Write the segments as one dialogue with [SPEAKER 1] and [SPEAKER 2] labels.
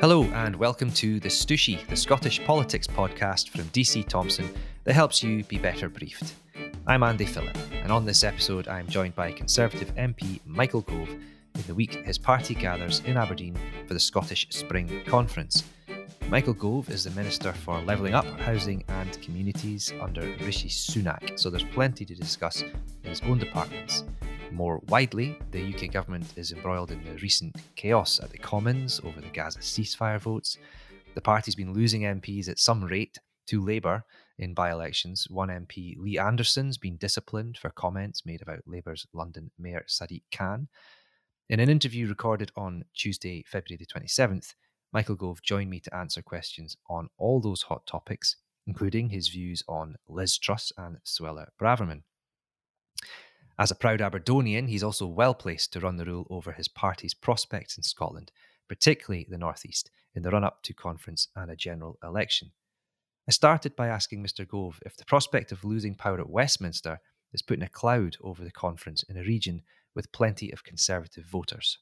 [SPEAKER 1] Hello, and welcome to The Stooshie, the Scottish politics podcast from DC Thomson that helps you be better briefed. I'm Andy Philip, and on this episode, I'm joined by Conservative MP Michael Gove in the week his party gathers in Aberdeen for the Scottish Spring Conference. Michael Gove is the Minister for Levelling Up, Housing and Communities under Rishi Sunak, so there's plenty to discuss his own departments. More widely, the UK government is embroiled in the recent chaos at the Commons over the Gaza ceasefire votes. The party's been losing MPs at some rate to Labour in by elections. One MP, Lee Anderson's been disciplined for comments made about Labour's London Mayor Sadiq Khan. In an interview recorded on Tuesday, February the 27th, Michael Gove joined me to answer questions on all those hot topics, including his views on Liz Truss and Suella Braverman. As a proud Aberdonian, he's also well placed to run the rule over his party's prospects in Scotland, particularly the North East, in the run up to conference and a general election. I started by asking Mr. Gove if the prospect of losing power at Westminster is putting a cloud over the conference in a region with plenty of Conservative voters.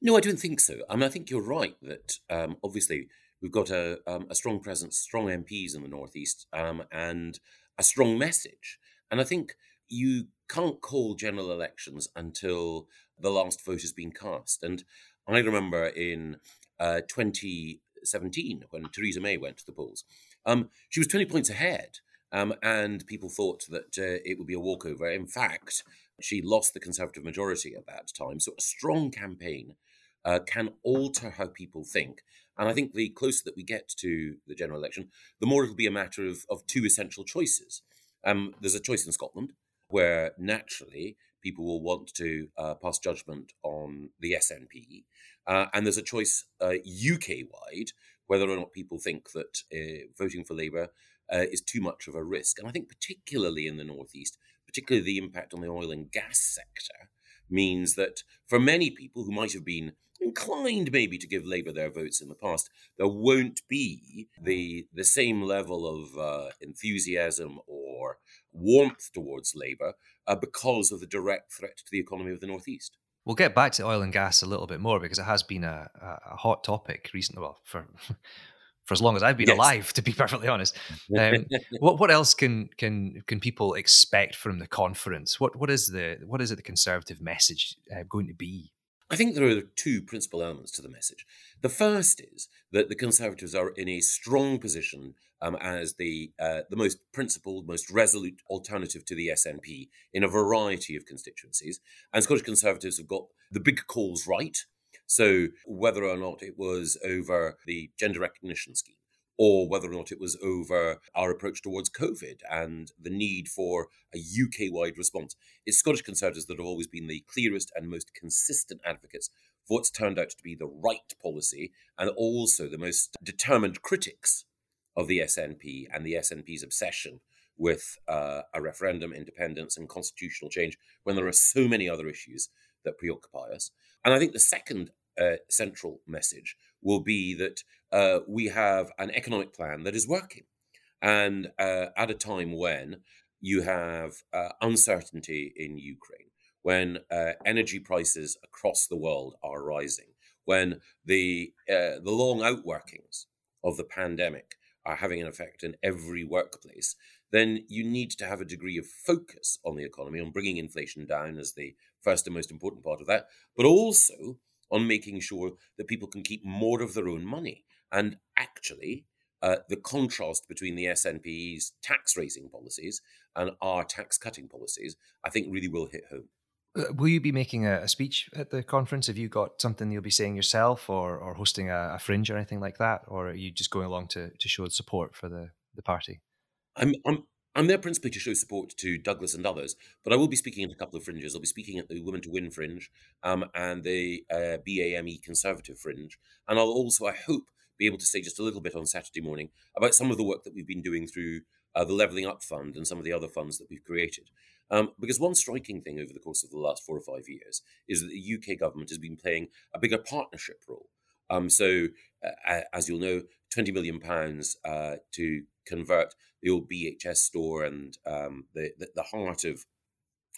[SPEAKER 2] No, I don't think so. I mean, I think you're right that um, obviously we've got a, um, a strong presence, strong MPs in the Northeast, um, and a strong message. And I think you can't call general elections until the last vote has been cast. And I remember in uh, 2017 when Theresa May went to the polls, um, she was 20 points ahead. Um, and people thought that uh, it would be a walkover. In fact, she lost the Conservative majority at that time. So a strong campaign uh, can alter how people think. And I think the closer that we get to the general election, the more it'll be a matter of, of two essential choices. Um, there's a choice in Scotland, where naturally people will want to uh, pass judgment on the SNP. Uh, and there's a choice uh, UK wide whether or not people think that uh, voting for Labour uh, is too much of a risk. And I think, particularly in the Northeast, particularly the impact on the oil and gas sector, means that for many people who might have been inclined maybe to give Labour their votes in the past, there won't be the the same level of uh, enthusiasm or warmth towards Labour uh, because of the direct threat to the economy of the Northeast.
[SPEAKER 1] We'll get back to oil and gas a little bit more because it has been a, a hot topic recently. Well, for for as long as I've been yes. alive, to be perfectly honest. Um, what what else can can can people expect from the conference? What what is the what is it the conservative message uh, going to be?
[SPEAKER 2] I think there are two principal elements to the message. The first is that the Conservatives are in a strong position um, as the uh, the most principled, most resolute alternative to the SNP in a variety of constituencies. And Scottish Conservatives have got the big calls right. So whether or not it was over the gender recognition scheme, or whether or not it was over our approach towards COVID and the need for a UK wide response. It's Scottish Conservatives that have always been the clearest and most consistent advocates for what's turned out to be the right policy and also the most determined critics of the SNP and the SNP's obsession with uh, a referendum, independence, and constitutional change when there are so many other issues that preoccupy us. And I think the second uh, central message will be that uh, we have an economic plan that is working. And uh, at a time when you have uh, uncertainty in Ukraine, when uh, energy prices across the world are rising, when the uh, the long outworkings of the pandemic are having an effect in every workplace, then you need to have a degree of focus on the economy, on bringing inflation down as the first and most important part of that, but also on making sure that people can keep more of their own money. And actually, uh, the contrast between the SNP's tax raising policies and our tax cutting policies, I think, really will hit home.
[SPEAKER 1] Uh, will you be making a, a, speech at the conference? Have you got something you'll be saying yourself, or, or hosting a, a, fringe or anything like that, or are you just going along to, to show support for the, the party?
[SPEAKER 2] I'm, I'm I'm there principally to show support to Douglas and others, but I will be speaking at a couple of fringes. I'll be speaking at the Women to Win fringe um, and the uh, BAME Conservative fringe. And I'll also, I hope, be able to say just a little bit on Saturday morning about some of the work that we've been doing through uh, the Levelling Up Fund and some of the other funds that we've created. Um, because one striking thing over the course of the last four or five years is that the UK government has been playing a bigger partnership role. Um, so, uh, as you'll know, twenty million pounds uh, to convert the old BHS store and um, the, the, the heart of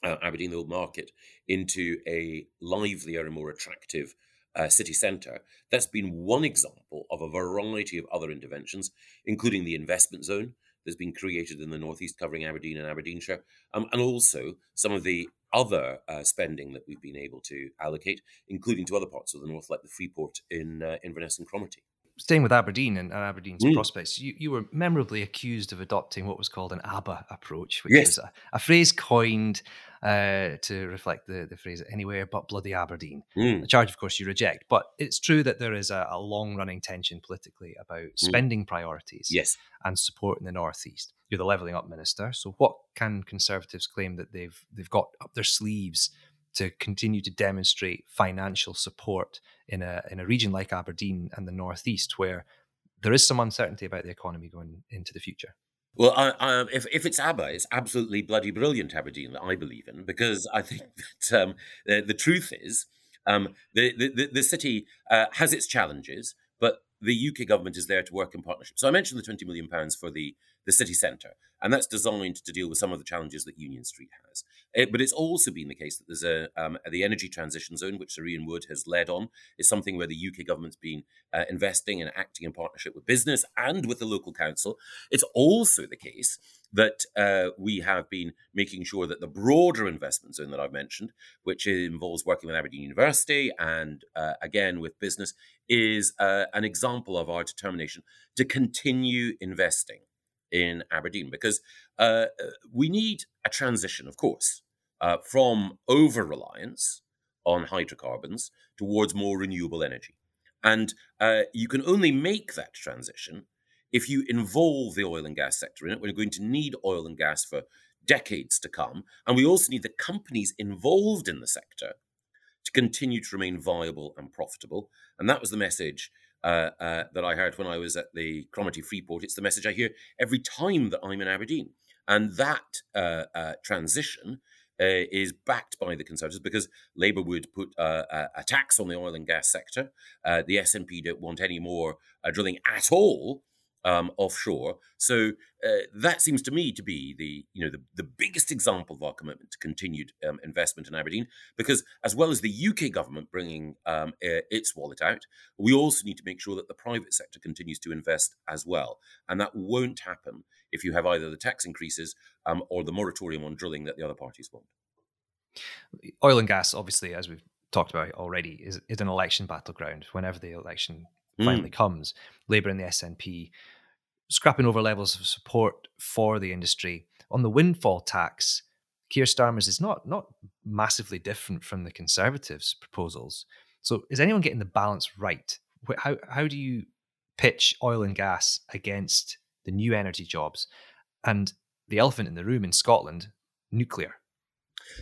[SPEAKER 2] uh, Aberdeen, the old market, into a livelier and more attractive uh, city centre. That's been one example of a variety of other interventions, including the investment zone that's been created in the northeast, covering Aberdeen and Aberdeenshire, um, and also some of the other uh, spending that we've been able to allocate, including to other parts of the north, like the Freeport in uh, Inverness and Cromarty
[SPEAKER 1] staying with Aberdeen and, Aberdeen's mm. prospects, you, you were memorably accused of adopting what was called an ABBA approach, which yes. is a, a, phrase coined uh, to reflect the, the phrase anywhere but bloody Aberdeen. Mm. A charge, of course, you reject. But it's true that there is a, a long running tension politically about mm. spending priorities
[SPEAKER 2] yes.
[SPEAKER 1] and support in the Northeast. You're the levelling up minister. So, what can Conservatives claim that they've, they've got up their sleeves? to continue to demonstrate financial support in a in a region like Aberdeen and the northeast, where there is some uncertainty about the economy going into the future.
[SPEAKER 2] Well, I, I, if if it's ABBA, it's absolutely bloody brilliant Aberdeen that I believe in because I think that um, the, the, truth is um, the, the the city uh, has its challenges, but the UK government is there to work in partnership. So I mentioned the twenty million pounds for the the city centre, and that's designed to deal with some of the challenges that Union Street has. It, but it's also been the case that there's a um, the energy transition zone, which Sir Ian Wood has led on, is something where the UK government's been uh, investing and acting in partnership with business and with the local council. It's also the case that uh, we have been making sure that the broader investment zone that I've mentioned, which involves working with Aberdeen University and uh, again with business, is uh, an example of our determination to continue investing in Aberdeen because uh, uh, we need a transition, of course, uh, from over reliance on hydrocarbons towards more renewable energy. And uh, you can only make that transition if you involve the oil and gas sector in it. We're going to need oil and gas for decades to come. And we also need the companies involved in the sector to continue to remain viable and profitable. And that was the message uh, uh, that I heard when I was at the Cromarty Freeport. It's the message I hear every time that I'm in Aberdeen. And that uh, uh transition uh, is backed by the Conservatives because Labour would put a tax on the oil and gas sector. the SNP don't want any more drilling at all um, offshore. So uh, that seems to me to be the you know the, the biggest example of our commitment to continued um, investment in Aberdeen. Because as well as the UK government bringing um, its wallet out, we also need to make sure that the private sector continues to invest as well, and that won't happen if you have either the tax increases um, or the moratorium on drilling that the other parties want.
[SPEAKER 1] Oil and gas, obviously, as we've talked about already, is, is an election battleground. Whenever the election finally mm. comes, Labour and the SNP scrapping over levels of support for the industry. On the windfall tax, Keir Starmer's is not not massively different from the Conservatives' proposals. So is anyone getting the balance right? How how do you pitch oil and gas against the new energy jobs and the elephant in the room in Scotland, nuclear?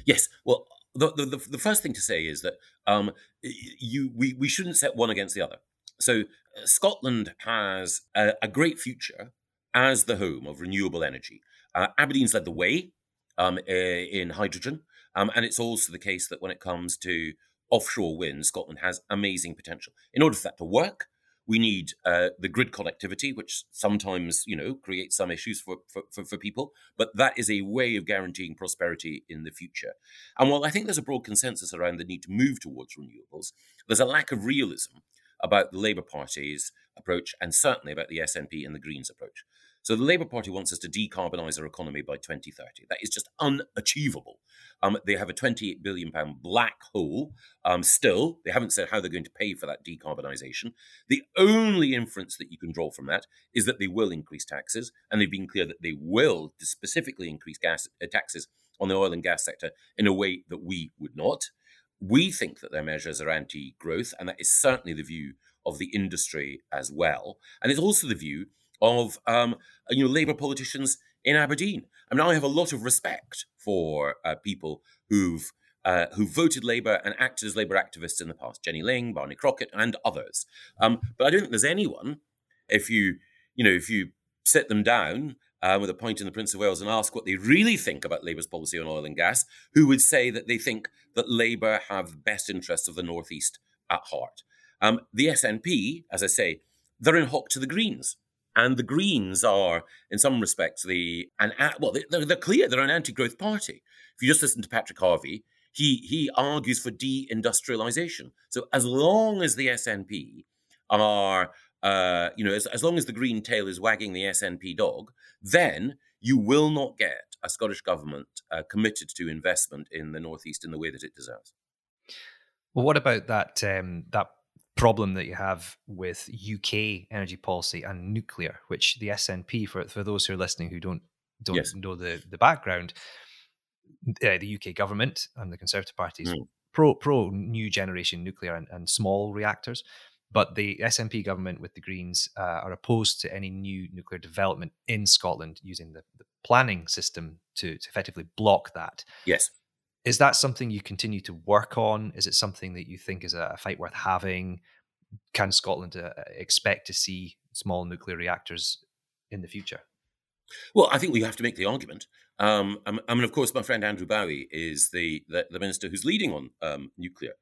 [SPEAKER 2] Yes. Well, the, the, the first thing to say is that um, you we, we shouldn't set one against the other. So uh, Scotland has a, a, great future as the home of renewable energy. Uh, Aberdeen's led the way um, in hydrogen, um, and it's also the case that when it comes to offshore wind, Scotland has amazing potential. In order for that to work, we need uh, the grid connectivity, which sometimes, you know, creates some issues for, for, for, for, people, but that is a way of guaranteeing prosperity in the future. And while I think there's a broad consensus around the need to move towards renewables, there's a lack of realism about the Labour Party's approach and certainly about the SNP and the Greens approach. So the Labour Party wants us to decarbonise our economy by 2030. That is just unachievable. Um, they have a 28 billion pound black hole. Um, still, they haven't said how they're going to pay for that decarbonisation. The only inference that you can draw from that is that they will increase taxes, and they've been clear that they will specifically increase gas uh, taxes on the oil and gas sector in a way that we would not. We think that their measures are anti growth, and that is certainly the view of the industry as well. And it's also the view of um, you know Labour politicians in Aberdeen. I mean, I have a lot of respect for uh, people who've uh, who voted Labour and acted as Labour activists in the past, Jenny Laing, Barney Crockett, and others. Um, but I don't think there's anyone, if you you know if you sit them down uh, with a point in the Prince of Wales and ask what they really think about Labour's policy on oil and gas, who would say that they think that Labour have the best interests of the North East at heart. Um, the SNP, as I say, they're in hock to the Greens. And the Greens are, in some respects, the an well, they're, they're clear they're an anti-growth party. If you just listen to Patrick Harvie, he he argues for deindustrialization. So as long as the SNP are uh, you know, as, as long as the green tail is wagging the SNP dog, then you will not get a Scottish government uh, committed to investment in the northeast in the way that it deserves.
[SPEAKER 1] Well, what about that um, that problem that you have with UK energy policy and nuclear, which the SNP, for for those who are listening who don't don't yes. know the the background, uh, the UK government and the Conservative parties mm. pro pro new generation nuclear and, and, small reactors, but the SNP government with the Greens uh, are opposed to any new nuclear development in Scotland using the, the planning system to, to effectively block that.
[SPEAKER 2] Yes.
[SPEAKER 1] Is that something you continue to work on? Is it something that you think is a fight worth having? Can Scotland uh, expect to see small nuclear reactors in the future?
[SPEAKER 2] Well, I think we have to make the argument. Um, I mean, of course, my friend Andrew Bowie is the, the, the minister who's leading on um, nuclear.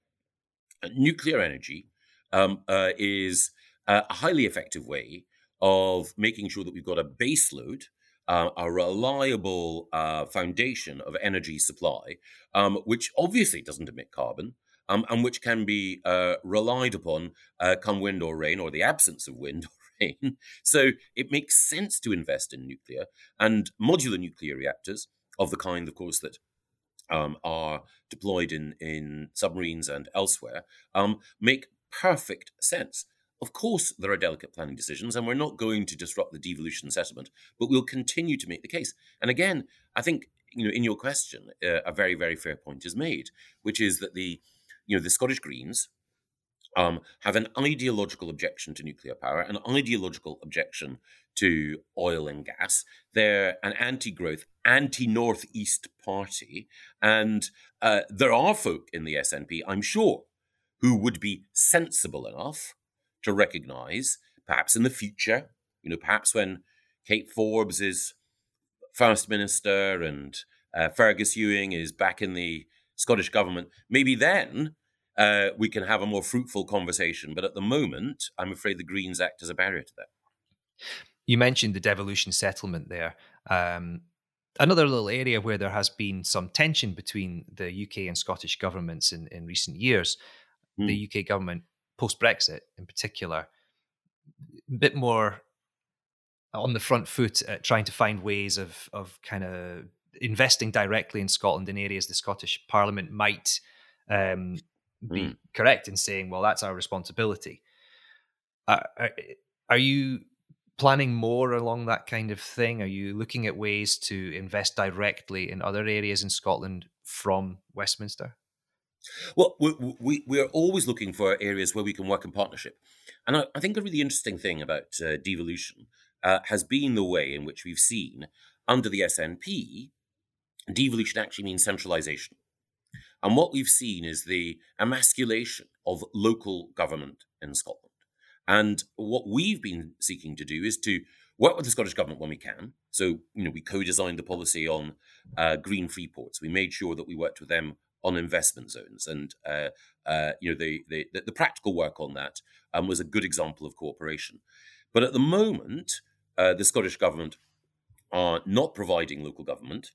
[SPEAKER 2] Uh, nuclear energy um, uh, is a highly effective way of making sure that we've got a base load, uh, a reliable uh, foundation of energy supply, um, which obviously doesn't emit carbon. Um, and which can be uh, relied upon uh, come wind or rain, or the absence of wind or rain. So it makes sense to invest in nuclear and modular nuclear reactors of the kind, of course, that um, are deployed in, in submarines and elsewhere um, make perfect sense. Of course, there are delicate planning decisions, and we're not going to disrupt the devolution settlement, but we'll continue to make the case. And again, I think you know in your question, uh, a very very fair point is made, which is that the you know the Scottish Greens um, have an ideological objection to nuclear power, an ideological objection to oil and gas. They're an anti-growth, anti-northeast party, and uh, there are folk in the SNP, I'm sure, who would be sensible enough to recognize, perhaps in the future, you know, perhaps when Kate Forbes is first minister and uh, Fergus Ewing is back in the Scottish government, maybe then uh, we can have a more fruitful conversation. But at the moment, I'm afraid the Greens act as a barrier to that.
[SPEAKER 1] You mentioned the devolution settlement there. Um, another little area where there has been some tension between the UK and Scottish governments in, in recent years. Mm. The UK government, post Brexit in particular, a bit more on the front foot at trying to find ways of of kind of investing directly in Scotland in areas the Scottish Parliament might um, be mm. correct in saying, well, that's our responsibility. Uh, are, are you planning more along that kind of thing? Are you looking at ways to invest directly in other areas in Scotland from Westminster?
[SPEAKER 2] Well, we, we, we're always looking for areas where we can work in partnership. And I, I think a really interesting thing about uh, devolution uh, has been the way in which we've seen under the SNP, devolution actually means centralization. And what we've seen is the emasculation of local government in Scotland. And what we've been seeking to do is to work with the Scottish government when we can. So, you know, we co-designed the policy on uh, green free ports. We made sure that we worked with them on investment zones, and uh, uh, you know, the, the, the practical work on that um, was a good example of cooperation. But at the moment, uh, the Scottish government are not providing local government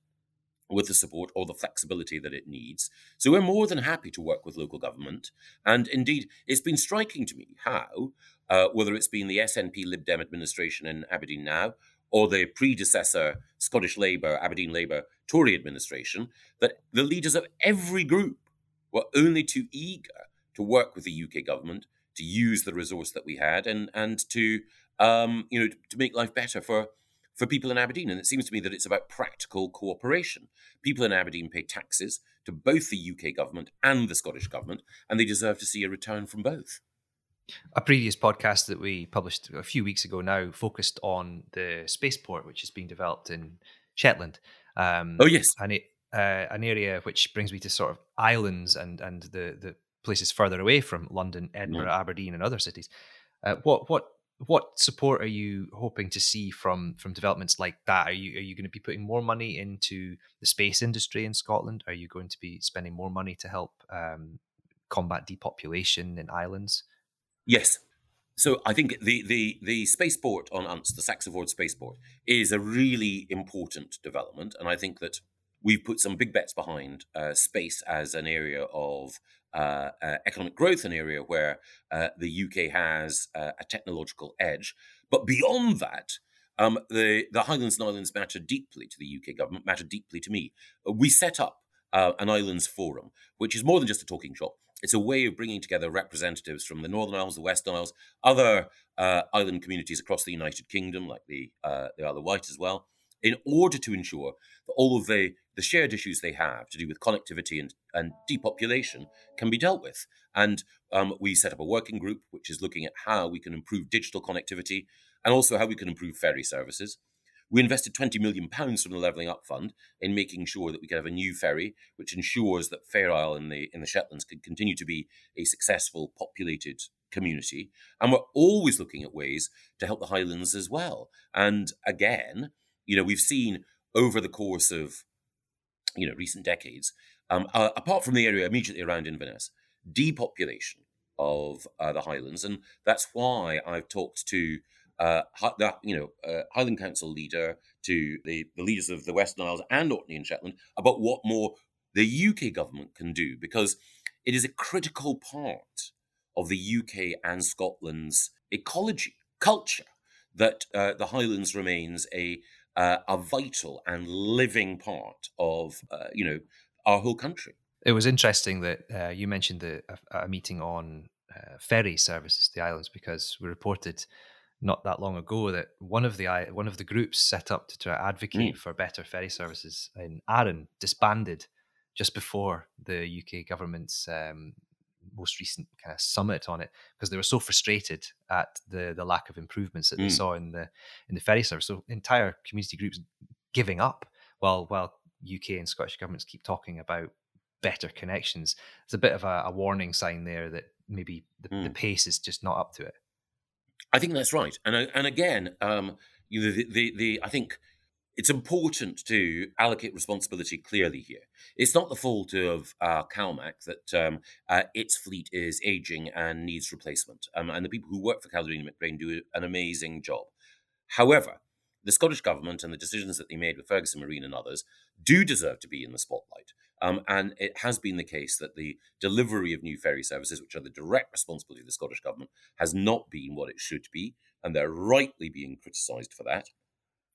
[SPEAKER 2] with the support or the flexibility that it needs. So we're more than happy to work with local government. And indeed, it's been striking to me how, uh, whether it's been the SNP Lib Dem administration in Aberdeen now, or the predecessor Scottish Labour, Aberdeen Labour Tory administration, that the leaders of every group were only too eager to work with the UK government to use the resource that we had and and to um, you know to make life better for for people in Aberdeen. And it seems to me that it's about practical cooperation. People in Aberdeen pay taxes to both the UK government and the Scottish government, and they deserve to see a return from both.
[SPEAKER 1] A previous podcast that we published a few weeks ago now focused on the spaceport, which is being developed in Shetland.
[SPEAKER 2] Um, oh yes,
[SPEAKER 1] and it uh, an area which brings me to sort of islands and and the the places further away from London, Edinburgh, yeah. Aberdeen, and other cities. Uh, what what what support are you hoping to see from from developments like that? Are you are you going to be putting more money into the space industry in Scotland? Are you going to be spending more money to help um, combat depopulation in islands?
[SPEAKER 2] Yes, So I think the the the spaceport on Unst, the SaxaVord spaceport, is a really important development, and I think that we've put some big bets behind uh, space as an area of uh, uh, economic growth, an area where uh, the UK has uh, a technological edge. But beyond that, um, the the Highlands and Islands matter deeply to the UK government, matter deeply to me. We set up uh, an Islands Forum, which is more than just a talking shop. It's a way of bringing together representatives from the Northern Isles, the Western Isles, other uh, island communities across the United Kingdom, like the uh, the Isle of as well, in order to ensure that all of the, the shared issues they have to do with connectivity and, and depopulation can be dealt with. And um, we set up a working group which is looking at how we can improve digital connectivity and also how we can improve ferry services. We invested 20 million pounds from the Levelling Up Fund in making sure that we could have a new ferry, which ensures that Fair Isle in the in the Shetlands can continue to be a successful, populated community. And we're always looking at ways to help the Highlands as well. And again, you know, we've seen over the course of you know recent decades, um, uh, apart from the area immediately around Inverness, depopulation of uh, the Highlands, and that's why I've talked to uh, the you know uh, Highland Council leader to the, the leaders of the Western Isles and Orkney and Shetland about what more the UK government can do because it is a critical part of the UK and Scotland's ecology, culture, that uh, the Highlands remains a uh, a vital and living part of uh, you know our whole country.
[SPEAKER 1] It was interesting that uh, you mentioned the, a, a meeting on uh, ferry services to the islands because we reported not that long ago that one of the one of the groups set up to try to advocate mm. for better ferry services in Arran disbanded just before the UK government's um, most recent kind of summit on it because they were so frustrated at the the lack of improvements that mm. they saw in the in the ferry service. So entire community groups giving up while while UK and Scottish governments keep talking about better connections. It's a bit of a, a warning sign there that maybe the, mm. the pace is just not up to it.
[SPEAKER 2] I think that's right, and uh, and again, um, you know, the, the, the I think it's important to allocate responsibility clearly here. It's not the fault of uh, CalMac that um, uh, its fleet is aging and needs replacement, um, and the people who work for Caledonian MacBrayne do an amazing job. However, the Scottish government and the decisions that they made with Ferguson Marine and others do deserve to be in the spotlight. Um, and it has been the case that the delivery of new ferry services, which are the direct responsibility of the Scottish government, has not been what it should be. And they're rightly being criticised for that.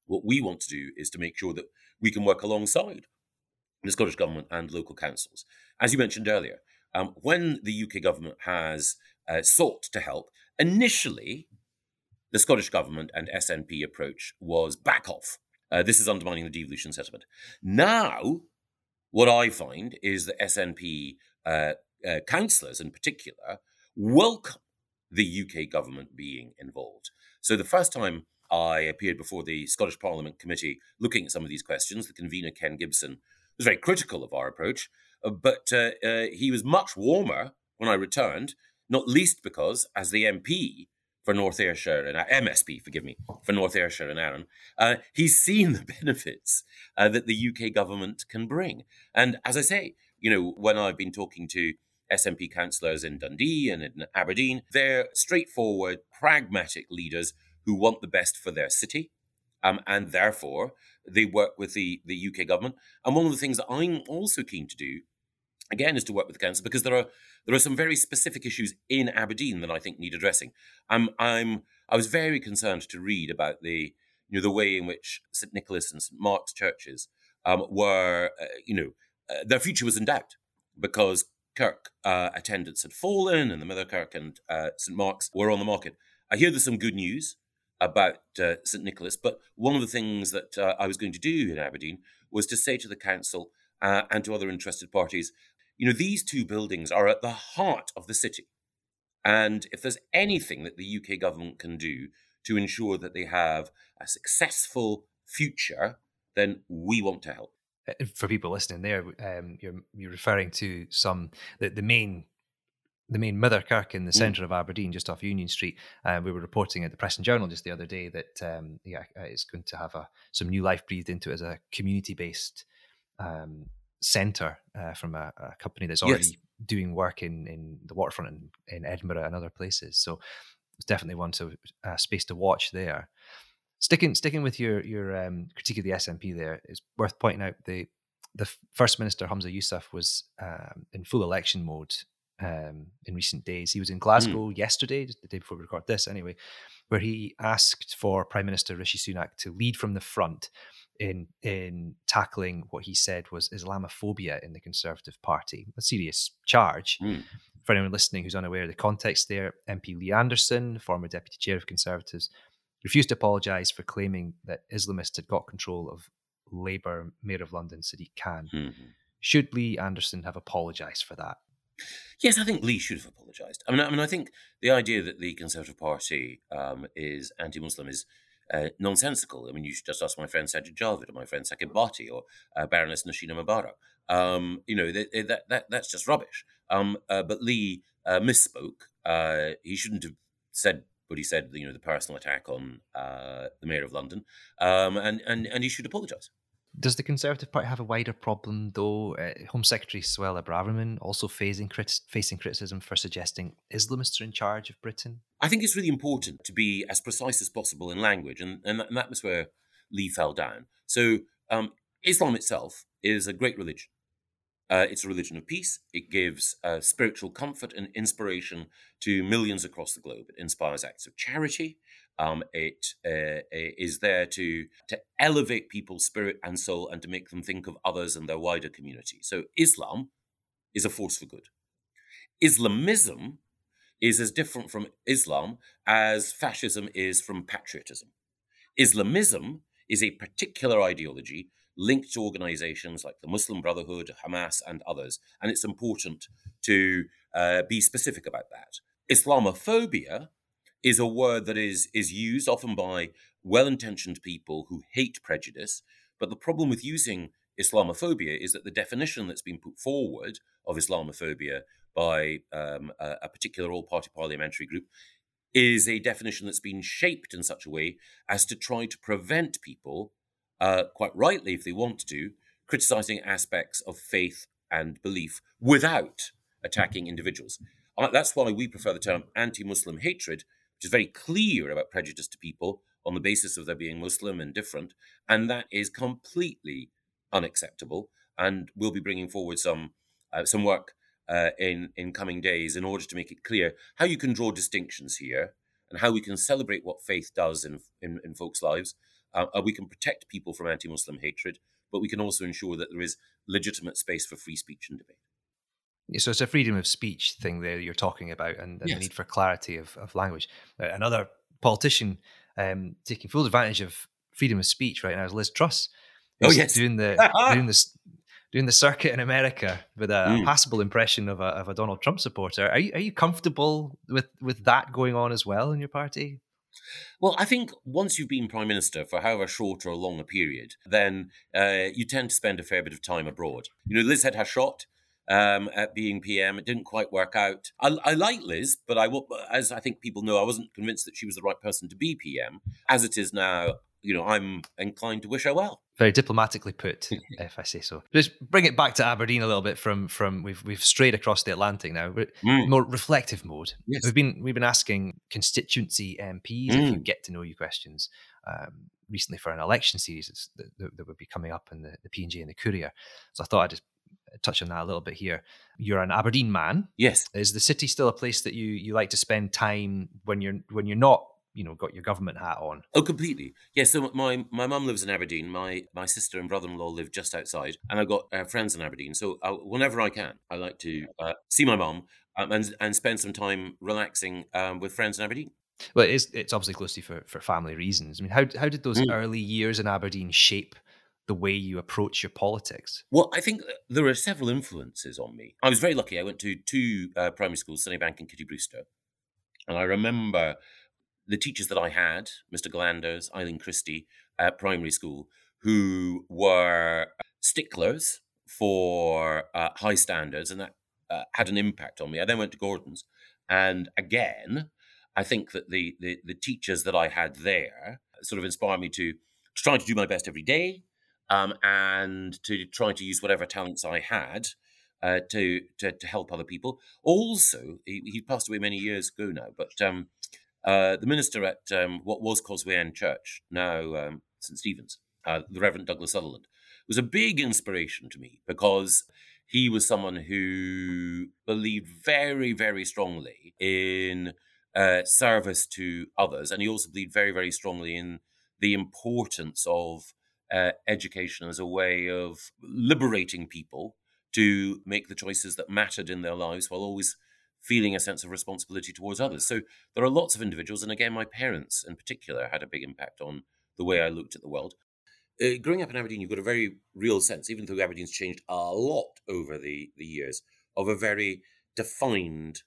[SPEAKER 2] What we want to do is to make sure that we can work alongside the Scottish government and local councils. As you mentioned earlier, um, when the UK government has uh, sought to help, initially the Scottish government and SNP approach was back off. Uh, this is undermining the devolution settlement. Now, what I find is that SNP uh, uh, councillors in particular welcome the UK government being involved. So the first time I appeared before the Scottish Parliament Committee looking at some of these questions, the convener Ken Gibson was very critical of our approach, uh, but uh, uh, he was much warmer when I returned, not least because, as the MP, for North Ayrshire and MSP, forgive me, for North Ayrshire and Arran, uh, he's seen the benefits uh, that the UK government can bring. And as I say, you know, when I've been talking to SNP councillors in Dundee and in Aberdeen, they're straightforward, pragmatic leaders who want the best for their city. Um, and therefore, they work with the, the UK government. And one of the things that I'm also keen to do again is to work with the council because there are there are some very specific issues in Aberdeen that I think need addressing. I'm I'm I was very concerned to read about the you know the way in which St Nicholas and St Mark's churches um, were uh, you know uh, their future was in doubt because Kirk uh, attendance had fallen and the Mother Kirk and uh, St Mark's were on the market. I hear there's some good news about uh, St Nicholas, but one of the things that uh, I was going to do in Aberdeen was to say to the council and to other interested parties you know, these two buildings are at the heart of the city. And if there's anything that the UK government can do to ensure that they have a successful future, then we want to help.
[SPEAKER 1] Uh, for people listening, there, um, you're you're referring to some the, the main the main Mother Kirk in the mm. centre of Aberdeen, just off Union Street. Um, we were reporting at the Press and Journal just the other day that um, yeah, uh, it's going to have a, some new life breathed into it as a community based um, centre uh, from a, a, company that's already yes. doing work in, in the waterfront in, in Edinburgh and other places. So it's definitely one to uh, space to watch there. Sticking sticking with your your um, critique of the SNP, there it's worth pointing out the the First Minister Humza Yousaf was um, in full election mode um, in recent days. He was in hmm. Glasgow mm. yesterday, the day before we record this, anyway, where he asked for Prime Minister Rishi Sunak to lead from the front in in tackling what he said was Islamophobia in the Conservative Party, a serious charge. Mm. For anyone listening who's unaware of the context, there, MP Lee Anderson, former deputy chair of Conservatives, refused to apologise for claiming that Islamists had got control of Labour Mayor of London Sadiq Khan. Mm-hmm. Should Lee Anderson have apologised for that?
[SPEAKER 2] Yes, I think Lee should have apologised. I mean, I mean, I think the idea that the Conservative Party um, is anti-Muslim is uh, nonsensical. I mean, you should just ask my friend Sajid Javid or my friend Saqib Bhatti or uh, Baroness Nosheen Mobarik. Um, you know, that, that, that's just rubbish. Um, uh, but Lee uh, misspoke. Uh, he shouldn't have said what he said, you know, the personal attack on uh, the Mayor of London. Um, and, and, and he should apologise.
[SPEAKER 1] Does the Conservative Party have a wider problem, though? Uh, Home Secretary Suella Braverman also facing, crit- facing criticism for suggesting Islamists are in charge of Britain.
[SPEAKER 2] I think it's really important to be as precise as possible in language, and, and, that, and that was where Lee fell down. So, um, Islam itself is a great religion. Uh, it's a religion of peace. It gives uh, spiritual comfort and inspiration to millions across the globe. It inspires acts of charity. Um, it uh, is there to to elevate people's spirit and soul and to make them think of others and their wider community. So Islam is a force for good. Islamism is as different from Islam as fascism is from patriotism. Islamism is a particular ideology linked to organizations like the Muslim Brotherhood, Hamas, and others. And it's important to uh, be specific about that. Islamophobia is a word that is, is used often by well intentioned people who hate prejudice. But the problem with using Islamophobia is that the definition that's been put forward of Islamophobia by um, a, a particular all party parliamentary group is a definition that's been shaped in such a way as to try to prevent people, uh, quite rightly if they want to, criticizing aspects of faith and belief without attacking individuals. Uh, that's why we prefer the term anti Muslim hatred, which is very clear about prejudice to people on the basis of their being Muslim and different. And that is completely unacceptable. And we'll be bringing forward some, uh, some work uh, in in coming days in order to make it clear how you can draw distinctions here and how we can celebrate what faith does in in, in folks' lives. Uh, we can protect people from anti-Muslim hatred, but we can also ensure that there is legitimate space for free speech and debate.
[SPEAKER 1] So it's a freedom of speech thing there you're talking about, and, and yes. the need for clarity of, of language. Another politician um, taking full advantage of freedom of speech right now is Liz Truss.
[SPEAKER 2] Oh yes,
[SPEAKER 1] doing the doing this doing the circuit in America with a, mm. a, passable impression of a, of a Donald Trump supporter. Are you are you comfortable with with that going on as well in your party?
[SPEAKER 2] Well, I think once you've been prime minister for however short or long a period, then uh, you tend to spend a fair bit of time abroad. You know, Liz had her shot um, at being PM. It didn't quite work out. I, I like Liz, but I, as I think people know, I wasn't convinced that she was the right person to be PM. As it is now, you know, I'm inclined to wish her well.
[SPEAKER 1] Very diplomatically put, if I say so. Just bring it back to Aberdeen a little bit. From from we've we've strayed across the Atlantic now. Mm. More reflective mode. Yes. We've been we've been asking constituency MPs mm. a few get to know you questions. Um, recently for an election series that, that, that, would be coming up in the, the P&J and the Courier. So I thought I'd just touch on that a little bit here. You're an Aberdeen man.
[SPEAKER 2] Yes.
[SPEAKER 1] Is the city still a place that you you like to spend time when you're when you're not you know got your government hat on.
[SPEAKER 2] Oh, completely. Yes. Yeah, so my my mum lives in Aberdeen. My my sister and brother in law live just outside, and I've got uh, friends in Aberdeen. So I, whenever I can, I like to uh, see my mum um, and and spend some time relaxing um, with friends in Aberdeen.
[SPEAKER 1] Well, it's it's obviously closely for for family reasons. I mean, how how did those mm. early years in Aberdeen shape the way you approach your politics?
[SPEAKER 2] Well, I think there are several influences on me. I was very lucky. I went to two uh, primary schools, Sunnybank and Kittybrewster. And I remember the teachers that I had, Mr. Glanders, Eileen Christie, at primary school, who were sticklers for uh, high standards, and that uh, had an impact on me. I then went to Gordon's, and again, I think that the, the, the teachers that I had there sort of inspired me to, to try to do my best every day, um, and to try to use whatever talents I had uh, to, to, to help other people. Also, he, he, passed away many years ago now, but um, uh, the minister at um, what was Causewayend Church, now um, St Stephen's, uh, the Reverend Douglas Sutherland, was a big inspiration to me because he was someone who believed very, very strongly in uh, service to others, and he also believed very, very strongly in the importance of uh, education as a way of liberating people to make the choices that mattered in their lives while always feeling a sense of responsibility towards others. So there are lots of individuals, and again, my parents in particular had a big impact on the way I looked at the world. Uh, growing up in Aberdeen, you've got a very real sense, even though Aberdeen's changed a lot over the, the years, of a very defined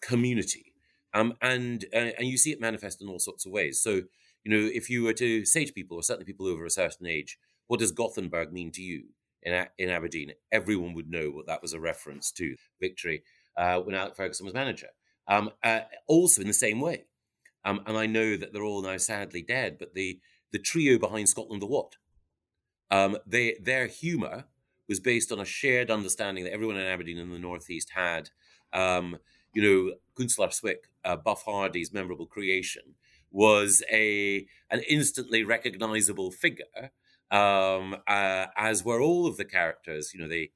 [SPEAKER 2] community. Um, and uh, and you see it manifest in all sorts of ways. So, you know, if you were to say to people, or certainly people over a certain age, what does Gothenburg mean to you in, in Aberdeen? Everyone would know what that was a reference to. Victory uh, when Alex Ferguson was manager. Um, uh, also in the same way. Um, and I know that they're all now sadly dead, but the the trio behind Scotland the What, um, they, their humour was based on a shared understanding that everyone in Aberdeen and the Northeast had. Um, you know, Gunther Swick, uh, Buff Hardy's memorable creation, was a an instantly recognizable figure, um, uh, as were all of the characters. You know, the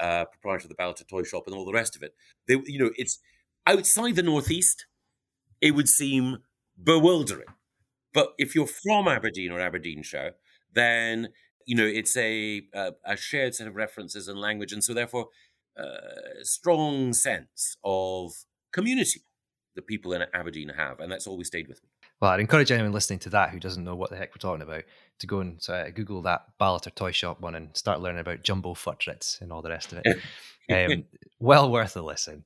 [SPEAKER 2] uh, proprietor of the Ballater Toy Shop and all the rest of it. They, you know, it's outside the Northeast, it would seem bewildering. But if you're from Aberdeen or Aberdeenshire, then you know it's a a, a shared set of references and language, and so therefore a uh, strong sense of community that people in Aberdeen have, and that's always stayed with me.
[SPEAKER 1] Well, I'd encourage anyone listening to that who doesn't know what the heck we're talking about to go and uh, Google that Ballater Toy Shop one and start learning about Jumbo Futrits and all the rest of it. um, well worth a listen.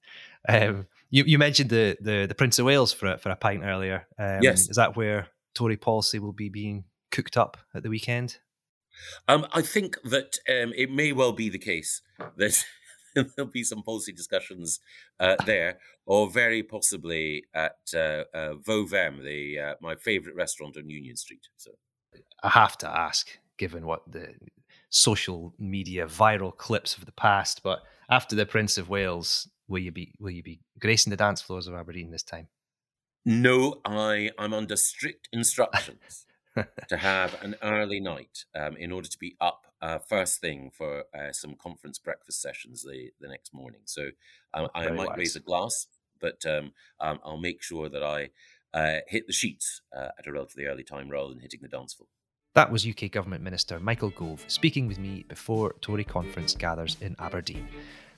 [SPEAKER 1] Um, you, you mentioned the, the the Prince of Wales for for a pint earlier. Um,
[SPEAKER 2] yes,
[SPEAKER 1] is that where Tory policy will be being cooked up at the weekend?
[SPEAKER 2] Um, I think that um, it may well be the case that there'll be some policy discussions uh, there, or very possibly at uh, uh, Vovem, the uh, my favourite restaurant on Union Street. So,
[SPEAKER 1] I have to ask, given what the social media viral clips of the past, but after the Prince of Wales, will you be will you be gracing the dance floors of Aberdeen this time?
[SPEAKER 2] No, I I'm under strict instructions to have an early night um, in order to be up uh, first thing for uh, some conference breakfast sessions the, the next morning. So um, I might wise. raise a glass, but um, um, I'll make sure that I uh, hit the sheets uh, at a relatively early time rather than hitting the dance floor.
[SPEAKER 1] That was UK Government Minister Michael Gove speaking with me before Tory conference gathers in Aberdeen.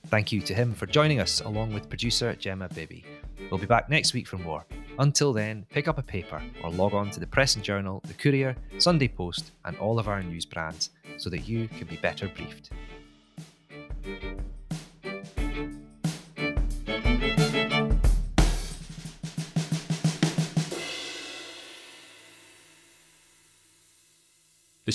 [SPEAKER 1] Thank you to him for joining us, along with producer Gemma Bibby. We'll be back next week for more. Until then, pick up a paper or log on to the Press and Journal, the Courier, Sunday Post, and all of our news brands so that you can be better briefed.
[SPEAKER 3] The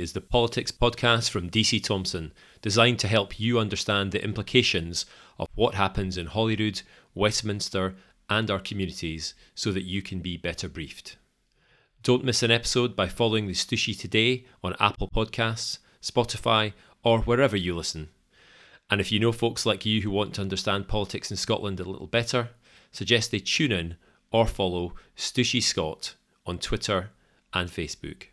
[SPEAKER 3] is the politics podcast from DC Thomson, designed to help you understand the implications of what happens in Holyrood, Westminster, and our communities so that you can be better briefed. Don't miss an episode by following the today on Apple Podcasts, Spotify, or wherever you listen. And if you know folks like you who want to understand politics in Scotland a little better, suggest they tune in or follow Stooshy Scott on Twitter and Facebook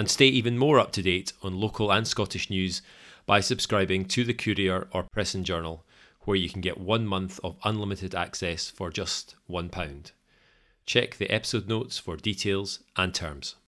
[SPEAKER 3] and stay even more up to date on local and Scottish news by subscribing to the Courier or Press and Journal, where you can get one month of unlimited access for just £1. Check the episode notes for details and terms.